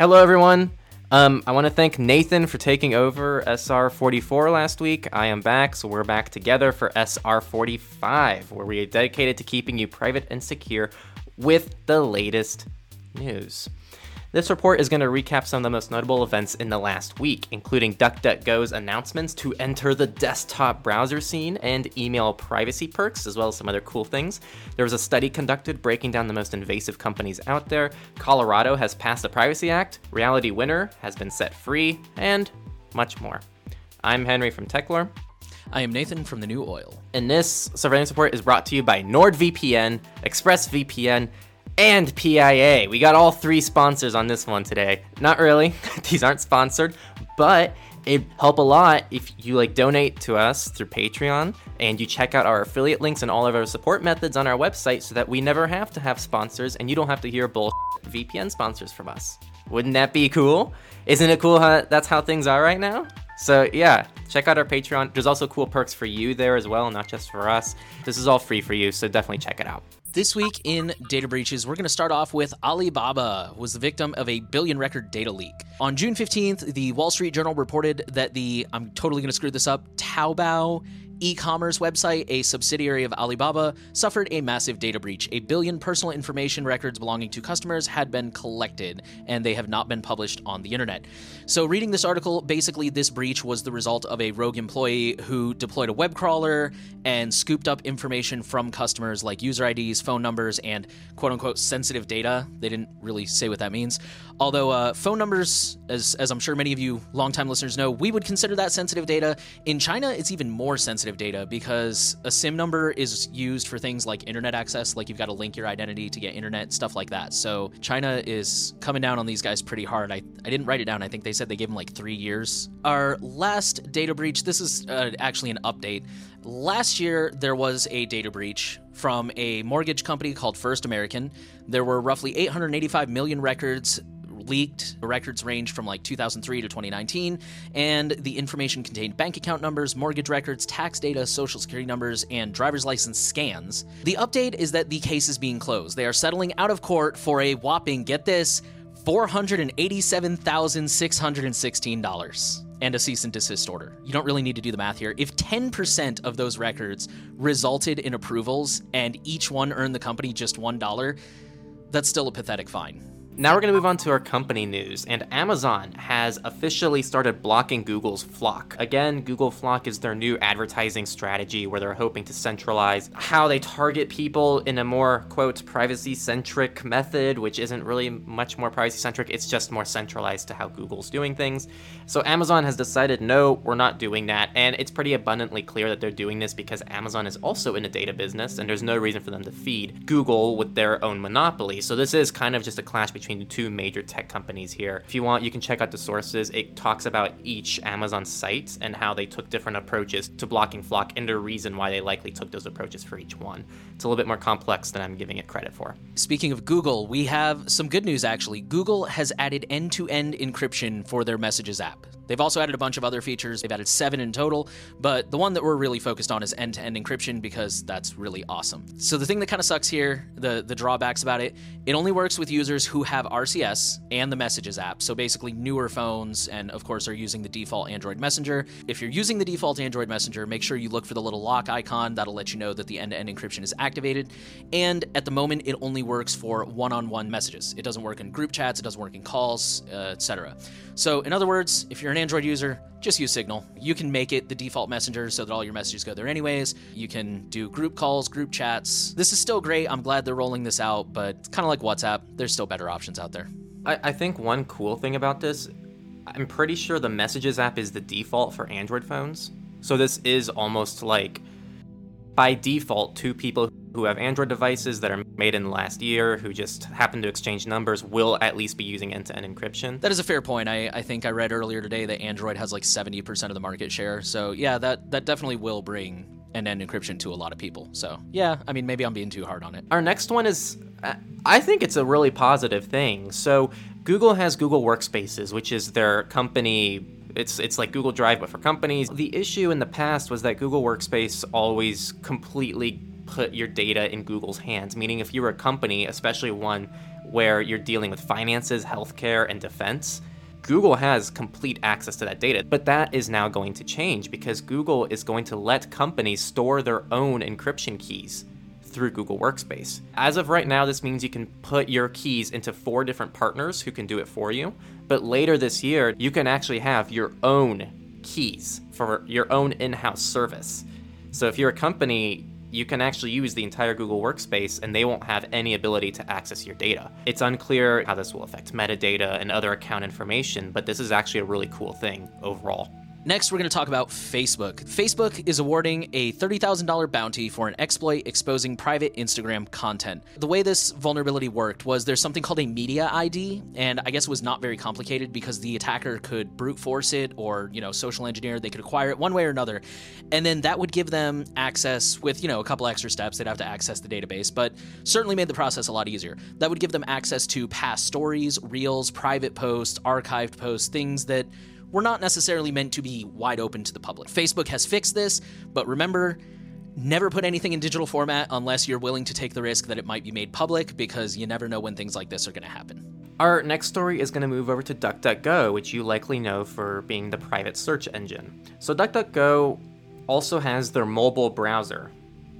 Hello, everyone. Um, I want to thank Nathan for taking over SR44 last week. I am back, so we're back together for SR45, where we are dedicated to keeping you private and secure with the latest news. This report is going to recap some of the most notable events in the last week, including DuckDuckGo's announcements to enter the desktop browser scene and email privacy perks, as well as some other cool things. There was a study conducted breaking down the most invasive companies out there. Colorado has passed the Privacy Act, Reality Winner has been set free, and much more. I'm Henry from Techlore. I am Nathan from The New Oil. And this surveillance report is brought to you by NordVPN, ExpressVPN, and PIA. We got all three sponsors on this one today. Not really, these aren't sponsored, but it help a lot if you like donate to us through Patreon and you check out our affiliate links and all of our support methods on our website so that we never have to have sponsors and you don't have to hear bull VPN sponsors from us. Wouldn't that be cool? Isn't it cool how that's how things are right now? So yeah, check out our Patreon. There's also cool perks for you there as well, not just for us. This is all free for you, so definitely check it out. This week in data breaches, we're going to start off with Alibaba was the victim of a billion record data leak. On June 15th, the Wall Street Journal reported that the I'm totally going to screw this up, Taobao e commerce website, a subsidiary of Alibaba, suffered a massive data breach. A billion personal information records belonging to customers had been collected, and they have not been published on the internet. So, reading this article, basically, this breach was the result of a rogue employee who deployed a web crawler and scooped up information from customers like user IDs, phone numbers, and quote unquote sensitive data. They didn't really say what that means. Although, uh, phone numbers, as, as I'm sure many of you longtime listeners know, we would consider that sensitive data. In China, it's even more sensitive sensitive data because a SIM number is used for things like internet access, like you've got to link your identity to get internet, stuff like that. So China is coming down on these guys pretty hard. I, I didn't write it down. I think they said they gave them like three years. Our last data breach, this is uh, actually an update. Last year, there was a data breach from a mortgage company called First American. There were roughly 885 million records leaked. The records ranged from like 2003 to 2019, and the information contained bank account numbers, mortgage records, tax data, social security numbers, and driver's license scans. The update is that the case is being closed. They are settling out of court for a whopping, get this, $487,616 and a cease and desist order. You don't really need to do the math here. If 10% of those records resulted in approvals and each one earned the company just $1, that's still a pathetic fine. Now we're going to move on to our company news, and Amazon has officially started blocking Google's FLoC. Again, Google FLoC is their new advertising strategy where they're hoping to centralize how they target people in a more, quote, privacy centric method, which isn't really much more privacy centric. It's just more centralized to how Google's doing things. So Amazon has decided, no, we're not doing that, and it's pretty abundantly clear that they're doing this because Amazon is also in the data business, and there's no reason for them to feed Google with their own monopoly. So this is kind of just a clash between between the two major tech companies here. If you want, you can check out the sources. It talks about each Amazon site and how they took different approaches to blocking FLoC and the reason why they likely took those approaches for each one. It's a little bit more complex than I'm giving it credit for. Speaking of Google, we have some good news actually. Google has added end to end encryption for their Messages app. They've also added a bunch of other features. They've added seven in total, but the one that we're really focused on is end to end encryption because that's really awesome. So the thing that kind of sucks here, the, the drawbacks about it, it only works with users who have RCS and the Messages app. So basically, newer phones, and of course, are using the default Android Messenger. If you're using the default Android Messenger, make sure you look for the little lock icon. That'll let you know that the end to end encryption is activated. And at the moment, it only works for one on one messages. It doesn't work in group chats, it doesn't work in calls, uh, etc. So, in other words, if you're an Android user, just use Signal. You can make it the default messenger so that all your messages go there anyways. You can do group calls, group chats. This is still great. I'm glad they're rolling this out, but it's kind of like WhatsApp. There's still better options out there. I, I think one cool thing about this, I'm pretty sure the Messages app is the default for Android phones. So this is almost like by default, two people who have Android devices that are made in the last year, who just happen to exchange numbers, will at least be using end to end encryption. That is a fair point. I, I think I read earlier today that Android has like 70% of the market share. So, yeah, that, that definitely will bring end to end encryption to a lot of people. So, yeah, I mean, maybe I'm being too hard on it. Our next one is, I think it's a really positive thing. So, Google has Google Workspaces, which is their company it's it's like Google Drive but for companies. The issue in the past was that Google Workspace always completely put your data in Google's hands, meaning if you were a company, especially one where you're dealing with finances, healthcare, and defense, Google has complete access to that data, but that is now going to change because Google is going to let companies store their own encryption keys through Google Workspace. As of right now, this means you can put your keys into four different partners who can do it for you, but later this year, you can actually have your own keys for your own in house service. So if you're a company, you can actually use the entire Google Workspace and they won't have any ability to access your data. It's unclear how this will affect metadata and other account information, but this is actually a really cool thing overall. Next, we're going to talk about Facebook. Facebook is awarding a $30,000 bounty for an exploit exposing private Instagram content. The way this vulnerability worked was there's something called a media ID, and I guess it was not very complicated because the attacker could brute force it or, you know, social engineer, they could acquire it one way or another. And then that would give them access with, you know, a couple extra steps. They'd have to access the database, but certainly made the process a lot easier. That would give them access to past stories, reels, private posts, archived posts, things that were not necessarily meant to be wide open to the public. Facebook has fixed this, but remember, never put anything in digital format unless you're willing to take the risk that it might be made public because you never know when things like this are going to happen. Our next story is going to move over to DuckDuckGo, which you likely know for being the private search engine. So, DuckDuckGo also has their mobile browser,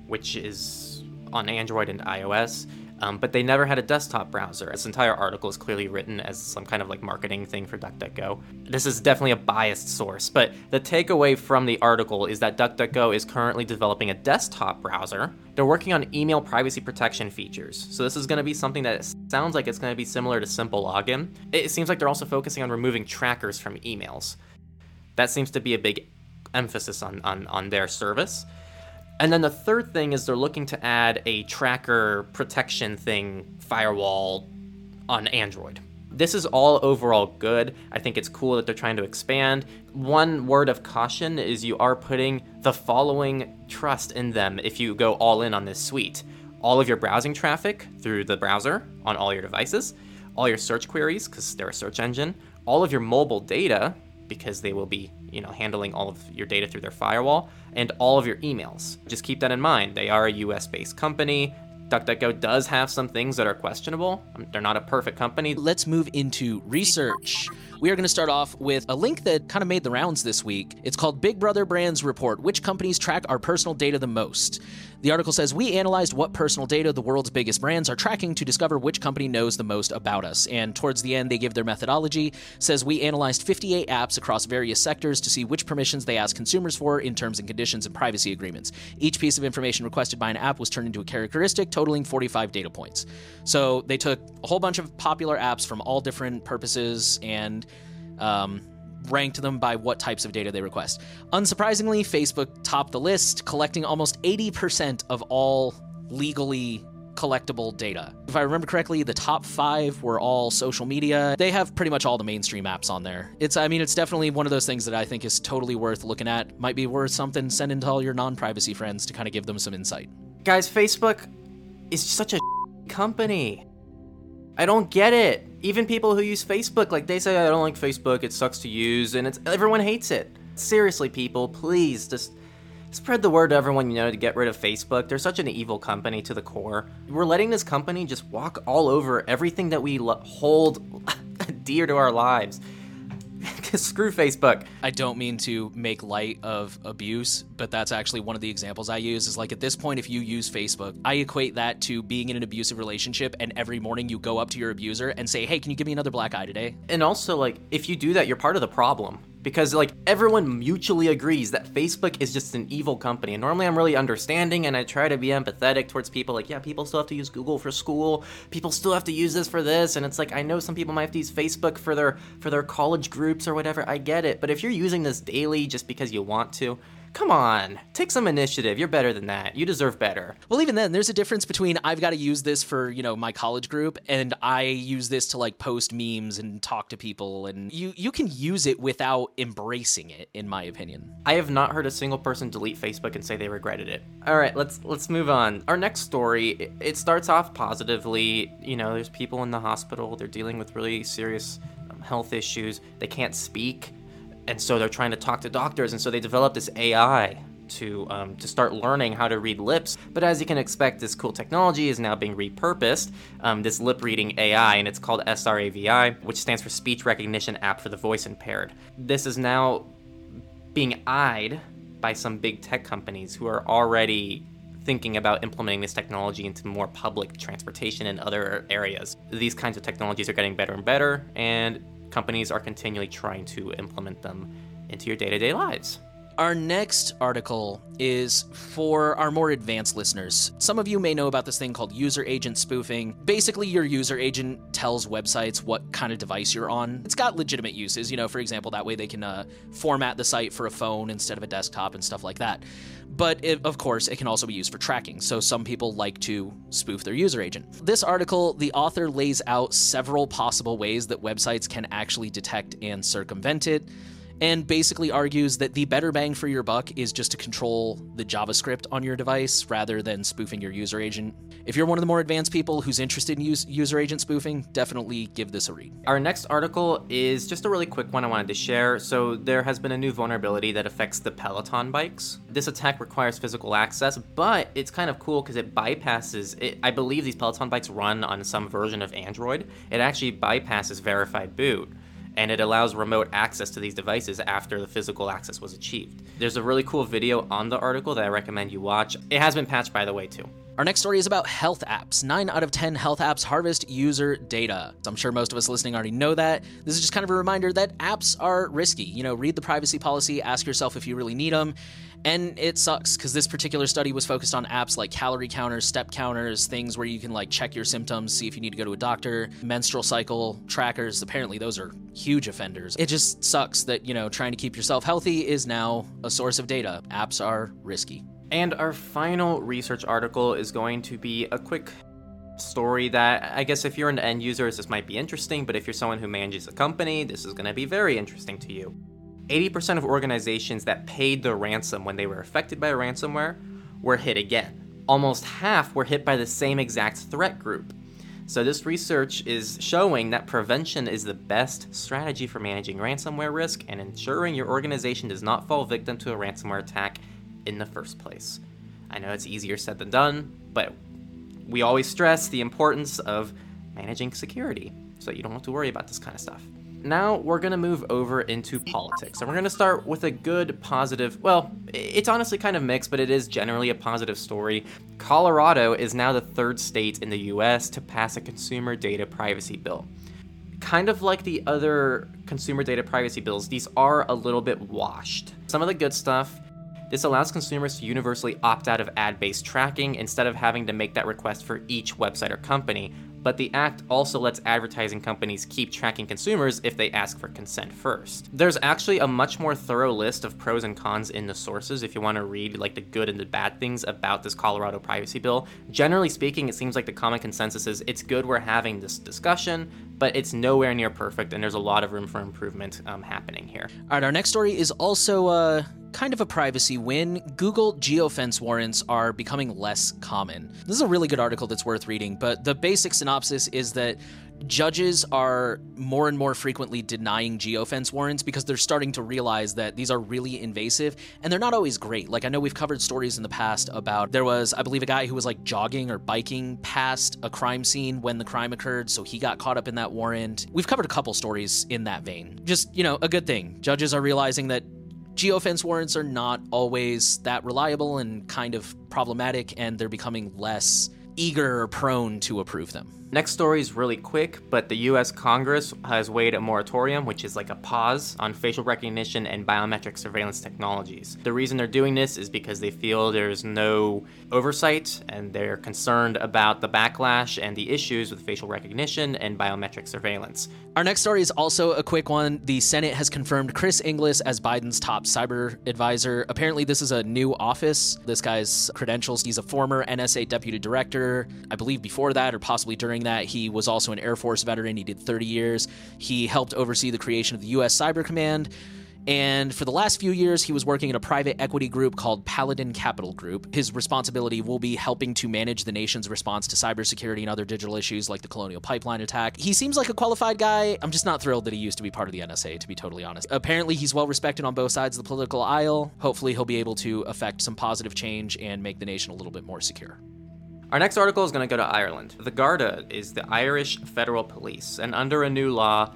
which is on Android and iOS. Um, but they never had a desktop browser. This entire article is clearly written as some kind of like marketing thing for DuckDuckGo. This is definitely a biased source, but the takeaway from the article is that DuckDuckGo is currently developing a desktop browser. They're working on email privacy protection features. So this is going to be something that sounds like it's going to be similar to SimpleLogin. It seems like they're also focusing on removing trackers from emails. That seems to be a big emphasis on, on, on their service. And then the third thing is they're looking to add a tracker protection thing firewall on Android. This is all overall good. I think it's cool that they're trying to expand. One word of caution is you are putting the following trust in them if you go all in on this suite. All of your browsing traffic through the browser on all your devices, all your search queries because they're a search engine, all of your mobile data because they will be, you know, handling all of your data through their firewall and all of your emails. Just keep that in mind. They are a US-based company. DuckDuckGo does have some things that are questionable. Um, they're not a perfect company. Let's move into research. We are going to start off with a link that kind of made the rounds this week. It's called Big Brother Brands Report Which Companies Track Our Personal Data the Most? The article says We analyzed what personal data the world's biggest brands are tracking to discover which company knows the most about us. And towards the end, they give their methodology. Says we analyzed 58 apps across various sectors to see which permissions they ask consumers for in terms and conditions and privacy agreements. Each piece of information requested by an app was turned into a characteristic, totaling 45 data points. So they took a whole bunch of popular apps from all different purposes and um, ranked them by what types of data they request. Unsurprisingly, Facebook topped the list, collecting almost 80% of all legally collectible data. If I remember correctly, the top five were all social media. They have pretty much all the mainstream apps on there. It's, I mean, it's definitely one of those things that I think is totally worth looking at. Might be worth something sending to all your non privacy friends to kind of give them some insight. Guys, Facebook is such a company. I don't get it. Even people who use Facebook, like they say, I don't like Facebook. It sucks to use, and it's everyone hates it. Seriously, people, please just spread the word to everyone you know to get rid of Facebook. They're such an evil company to the core. We're letting this company just walk all over everything that we lo- hold dear to our lives. Screw Facebook. I don't mean to make light of abuse, but that's actually one of the examples I use is like at this point, if you use Facebook, I equate that to being in an abusive relationship and every morning you go up to your abuser and say, hey, can you give me another black eye today? And also, like, if you do that, you're part of the problem because like everyone mutually agrees that Facebook is just an evil company. And normally I'm really understanding and I try to be empathetic towards people like, yeah, people still have to use Google for school. People still have to use this for this and it's like I know some people might have to use Facebook for their for their college groups or whatever. I get it. But if you're using this daily just because you want to, Come on, take some initiative. You're better than that. You deserve better. Well, even then, there's a difference between I've got to use this for, you know, my college group and I use this to like post memes and talk to people and you you can use it without embracing it in my opinion. I have not heard a single person delete Facebook and say they regretted it. All right, let's let's move on. Our next story, it, it starts off positively. You know, there's people in the hospital, they're dealing with really serious um, health issues. They can't speak and so they're trying to talk to doctors and so they developed this ai to um, to start learning how to read lips. But as you can expect, this cool technology is now being repurposed. Um, this lip reading AI, and it's called SRAVI, which stands for Speech Recognition App for the Voice Impaired. This is now being eyed by some big tech companies who are already thinking about implementing this technology into more public transportation and other areas. These kinds of technologies are getting better and better, and companies are continually trying to implement them into your day to day lives. Our next article is for our more advanced listeners. Some of you may know about this thing called user agent spoofing. Basically, your user agent tells websites what kind of device you're on. It's got legitimate uses, you know, for example, that way they can uh, format the site for a phone instead of a desktop and stuff like that. But it, of course, it can also be used for tracking, so some people like to spoof their user agent. This article, the author lays out several possible ways that websites can actually detect and circumvent it and basically argues that the better bang for your buck is just to control the JavaScript on your device rather than spoofing your user agent. If you're one of the more advanced people who's interested in use, user agent spoofing, definitely give this a read. Our next article is just a really quick one I wanted to share. So, there has been a new vulnerability that affects the Peloton bikes. This attack requires physical access, but it's kind of cool because it bypasses, it, I believe these Peloton bikes run on some version of Android. It actually bypasses verified boot and it allows remote access to these devices after the physical access was achieved. There's a really cool video on the article that I recommend you watch. It has been patched, by the way, too. Our next story is about health apps. Nine out of 10 health apps harvest user data. So I'm sure most of us listening already know that. This is just kind of a reminder that apps are risky. You know, read the privacy policy, ask yourself if you really need them. And it sucks because this particular study was focused on apps like calorie counters, step counters, things where you can like check your symptoms, see if you need to go to a doctor, menstrual cycle trackers. Apparently, those are huge offenders. It just sucks that, you know, trying to keep yourself healthy is now a source of data. Apps are risky. And our final research article is going to be a quick story that I guess if you're an end user, this might be interesting, but if you're someone who manages a company, this is going to be very interesting to you. 80% of organizations that paid the ransom when they were affected by ransomware were hit again. Almost half were hit by the same exact threat group. So, this research is showing that prevention is the best strategy for managing ransomware risk and ensuring your organization does not fall victim to a ransomware attack in the first place. I know it's easier said than done, but we always stress the importance of managing security so you don't have to worry about this kind of stuff. Now we're going to move over into politics. And we're going to start with a good, positive, well, it's honestly kind of mixed, but it is generally a positive story. Colorado is now the third state in the US to pass a consumer data privacy bill. Kind of like the other consumer data privacy bills, these are a little bit washed. Some of the good stuff this allows consumers to universally opt out of ad based tracking instead of having to make that request for each website or company, but the act also lets advertising companies keep tracking consumers if they ask for consent first. There's actually a much more thorough list of pros and cons in the sources if you want to read like the good and the bad things about this Colorado privacy bill. Generally speaking, it seems like the common consensus is it's good we're having this discussion, but it's nowhere near perfect and there's a lot of room for improvement um, happening here. All right, our next story is also uh, kind of a privacy win. Google geofence warrants are becoming less common. This is a really good article that's worth reading, but the basic synopsis is that judges are more and more frequently denying geofence warrants because they're starting to realize that these are really invasive and they're not always great. Like I know we've covered stories in the past about there was I believe a guy who was like jogging or biking past a crime scene when the crime occurred, so he got caught up in that warrant. We've covered a couple stories in that vein. Just, you know, a good thing. Judges are realizing that geofence warrants are not always that reliable and kind of problematic, and they're becoming less eager or prone to approve them. Next story is really quick, but the US Congress has weighed a moratorium, which is like a pause, on facial recognition and biometric surveillance technologies. The reason they're doing this is because they feel there's no oversight and they're concerned about the backlash and the issues with facial recognition and biometric surveillance. Our next story is also a quick one. The Senate has confirmed Chris Inglis as Biden's top cyber advisor. Apparently, this is a new office. This guy's credentials he's a former NSA deputy director. I believe before that, or possibly during that, he was also an Air Force veteran. He did 30 years. He helped oversee the creation of the U.S. Cyber Command. And for the last few years, he was working in a private equity group called Paladin Capital Group. His responsibility will be helping to manage the nation's response to cybersecurity and other digital issues like the Colonial Pipeline attack. He seems like a qualified guy. I'm just not thrilled that he used to be part of the NSA, to be totally honest. Apparently, he's well respected on both sides of the political aisle. Hopefully, he'll be able to affect some positive change and make the nation a little bit more secure. Our next article is going to go to Ireland. The Garda is the Irish federal police, and under a new law,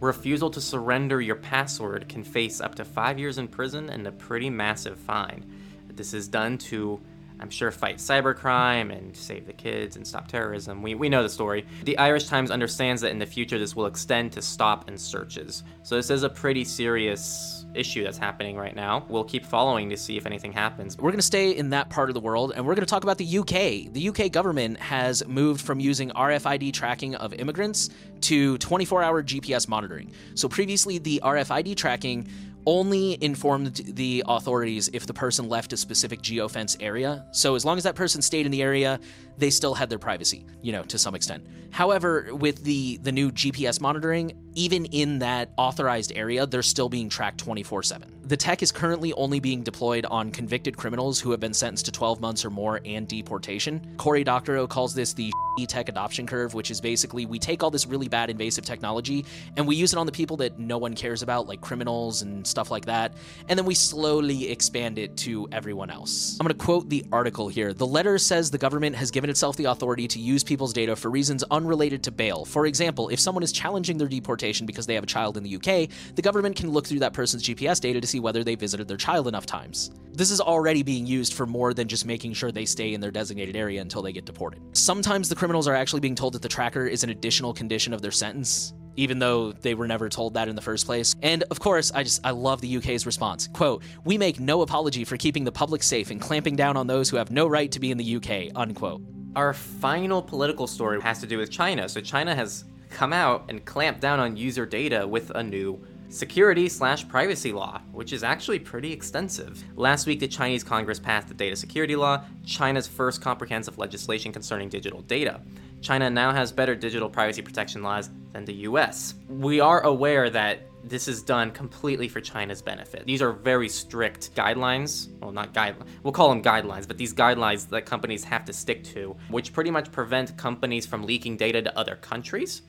refusal to surrender your password can face up to five years in prison and a pretty massive fine. This is done to I'm sure fight cybercrime and save the kids and stop terrorism. We, we know the story. The Irish Times understands that in the future this will extend to stop and searches. So this is a pretty serious issue that's happening right now. We'll keep following to see if anything happens. We're going to stay in that part of the world and we're going to talk about the UK. The UK government has moved from using RFID tracking of immigrants to 24 hour GPS monitoring. So previously, the RFID tracking only informed the authorities if the person left a specific geofence area. So as long as that person stayed in the area, they still had their privacy, you know, to some extent. However, with the the new GPS monitoring, even in that authorized area, they're still being tracked 24/7. The tech is currently only being deployed on convicted criminals who have been sentenced to 12 months or more and deportation. Cory Doctorow calls this the tech adoption curve, which is basically we take all this really bad invasive technology and we use it on the people that no one cares about, like criminals and stuff like that, and then we slowly expand it to everyone else. I'm going to quote the article here. The letter says the government has given given itself the authority to use people's data for reasons unrelated to bail. For example, if someone is challenging their deportation because they have a child in the UK, the government can look through that person's GPS data to see whether they visited their child enough times. This is already being used for more than just making sure they stay in their designated area until they get deported. Sometimes the criminals are actually being told that the tracker is an additional condition of their sentence, even though they were never told that in the first place. And of course, I just I love the UK's response. Quote, "We make no apology for keeping the public safe and clamping down on those who have no right to be in the UK." Unquote. Our final political story has to do with China. So China has come out and clamped down on user data with a new security slash privacy law, which is actually pretty extensive. Last week, the Chinese Congress passed the Data Security Law, China's first comprehensive legislation concerning digital data. China now has better digital privacy protection laws than the US. We are aware that this is done completely for China's benefit. These are very strict guidelines. Well, not guidelines. We'll call them guidelines, but these guidelines that companies have to stick to, which pretty much prevent companies from leaking data to other countries.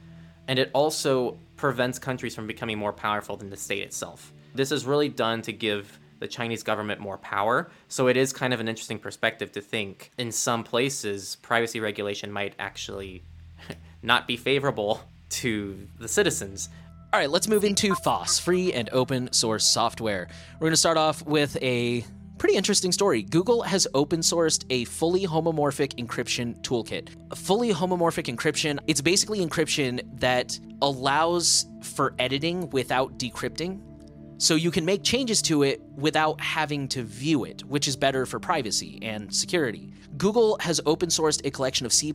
And it also prevents countries from becoming more powerful than the state itself. This is really done to give the Chinese government more power. So it is kind of an interesting perspective to think in some places, privacy regulation might actually not be favorable to the citizens. All right, let's move into FOSS, free and open source software. We're going to start off with a pretty interesting story. Google has open sourced a fully homomorphic encryption toolkit. A fully homomorphic encryption, it's basically encryption that allows for editing without decrypting. So you can make changes to it without having to view it, which is better for privacy and security. Google has open sourced a collection of C++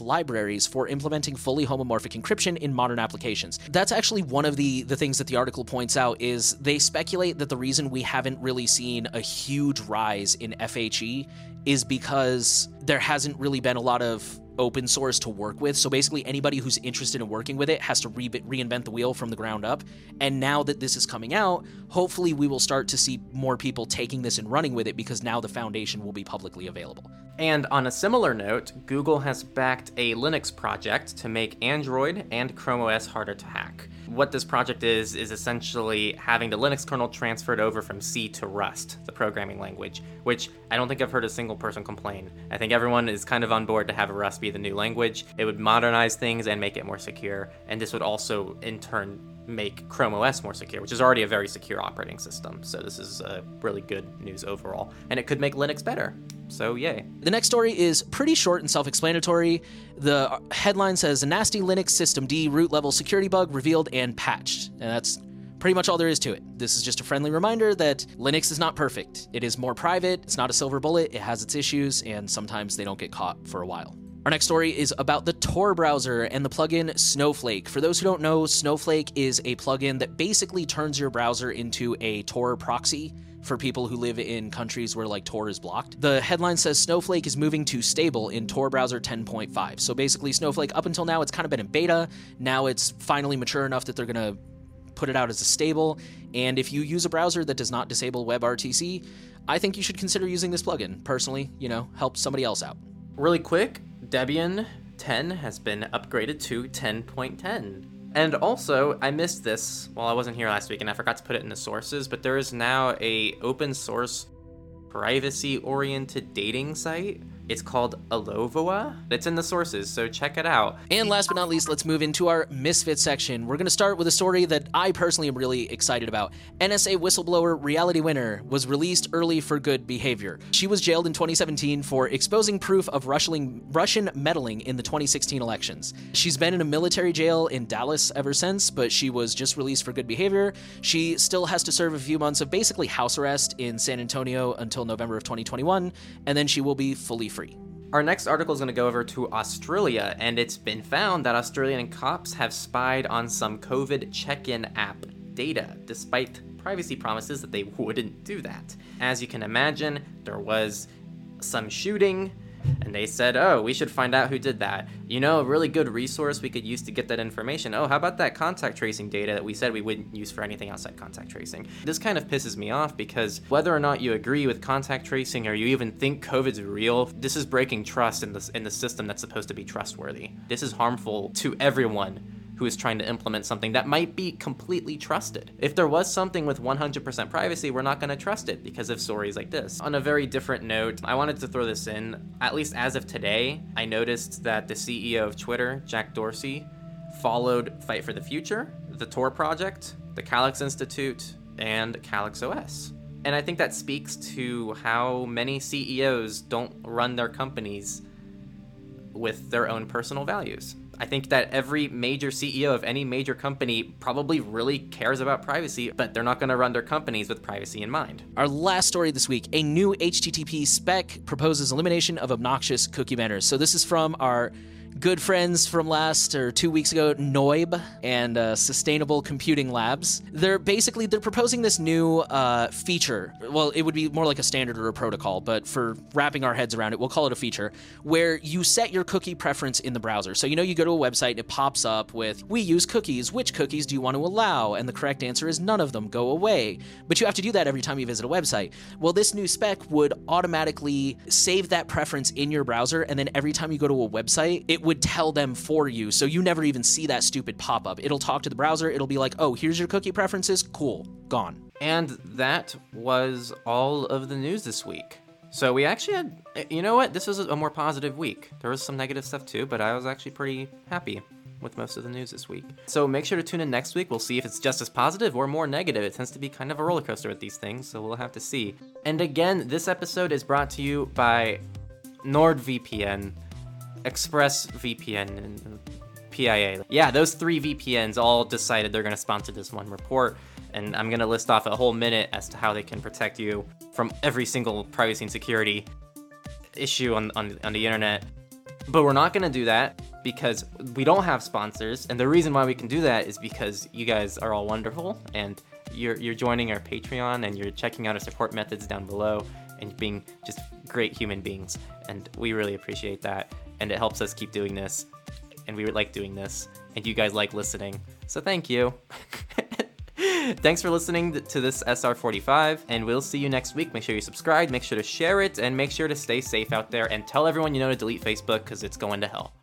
libraries for implementing fully homomorphic encryption in modern applications. That's actually one of the, the things that the article points out is they speculate that the reason we haven't really seen a huge rise in FHE is because there hasn't really been a lot of open source to work with. So basically, anybody who's interested in working with it has to re- reinvent the wheel from the ground up. And now that this is coming out, hopefully, we will start to see more people taking this and running with it because now the foundation will be publicly available. And on a similar note, Google has backed a Linux project to make Android and Chrome OS harder to hack. What this project is, is essentially having the Linux kernel transferred over from C to Rust, the programming language, which I don't think I've heard a single person complain. I think everyone is kind of on board to have Rust be the new language. It would modernize things and make it more secure, and this would also, in turn, make Chrome OS more secure, which is already a very secure operating system. So this is uh, really good news overall, and it could make Linux better. So yay. The next story is pretty short and self-explanatory. The headline says a nasty Linux systemd root level security bug revealed and patched, and that's pretty much all there is to it. This is just a friendly reminder that Linux is not perfect. It is more private, it's not a silver bullet, it has its issues, and sometimes they don't get caught for a while. Our next story is about the Tor browser and the plugin Snowflake. For those who don't know, Snowflake is a plugin that basically turns your browser into a Tor proxy for people who live in countries where like Tor is blocked. The headline says Snowflake is moving to stable in Tor browser 10.5. So basically Snowflake up until now it's kind of been in beta. Now it's finally mature enough that they're going to put it out as a stable. And if you use a browser that does not disable WebRTC, I think you should consider using this plugin. Personally, you know, help somebody else out. Really quick, Debian 10 has been upgraded to 10.10. And also, I missed this while I wasn't here last week and I forgot to put it in the sources, but there is now a open source privacy oriented dating site it's called Alovoa. It's in the sources, so check it out. And last but not least, let's move into our Misfit section. We're going to start with a story that I personally am really excited about. NSA whistleblower Reality Winner was released early for good behavior. She was jailed in 2017 for exposing proof of Russian, Russian meddling in the 2016 elections. She's been in a military jail in Dallas ever since, but she was just released for good behavior. She still has to serve a few months of basically house arrest in San Antonio until November of 2021, and then she will be fully free. Our next article is going to go over to Australia, and it's been found that Australian cops have spied on some COVID check in app data, despite privacy promises that they wouldn't do that. As you can imagine, there was some shooting and they said, oh, we should find out who did that. You know, a really good resource we could use to get that information. Oh, how about that contact tracing data that we said we wouldn't use for anything outside contact tracing? This kind of pisses me off because whether or not you agree with contact tracing or you even think COVID's real, this is breaking trust in the, in the system that's supposed to be trustworthy. This is harmful to everyone who is trying to implement something that might be completely trusted. If there was something with 100% privacy, we're not going to trust it because of stories like this. On a very different note, I wanted to throw this in. At least as of today, I noticed that the CEO of Twitter, Jack Dorsey, followed Fight for the Future, the Tor Project, the Calyx Institute, and Calyx OS. And I think that speaks to how many CEOs don't run their companies with their own personal values. I think that every major CEO of any major company probably really cares about privacy, but they're not going to run their companies with privacy in mind. Our last story this week a new HTTP spec proposes elimination of obnoxious cookie banners. So, this is from our good friends from last or two weeks ago, noyb and uh, Sustainable Computing Labs. They're basically they're proposing this new uh, feature. Well, it would be more like a standard or a protocol, but for wrapping our heads around it, we'll call it a feature where you set your cookie preference in the browser. So you know you go to a website and it pops up with "We use cookies. Which cookies do you want to allow?" And the correct answer is none of them. Go away. But you have to do that every time you visit a website. Well, this new spec would automatically save that preference in your browser, and then every time you go to a website, it would tell them for you so you never even see that stupid pop up. It'll talk to the browser, it'll be like, oh, here's your cookie preferences, cool, gone. And that was all of the news this week. So we actually had, you know what? This was a more positive week. There was some negative stuff too, but I was actually pretty happy with most of the news this week. So make sure to tune in next week. We'll see if it's just as positive or more negative. It tends to be kind of a roller coaster with these things, so we'll have to see. And again, this episode is brought to you by NordVPN. ExpressVPN and PIA. Yeah, those three VPNs all decided they're going to sponsor this one report, and I'm going to list off a whole minute as to how they can protect you from every single privacy and security issue on, on, on the internet. But we're not going to do that because we don't have sponsors, and the reason why we can do that is because you guys are all wonderful, and you're, you're joining our Patreon, and you're checking out our support methods down below, and being just great human beings, and we really appreciate that and it helps us keep doing this. And we like doing this, and you guys like listening. So thank you. Thanks for listening to this SR45, and we'll see you next week. Make sure you subscribe, make sure to share it, and make sure to stay safe out there, and tell everyone you know to delete Facebook because it's going to hell.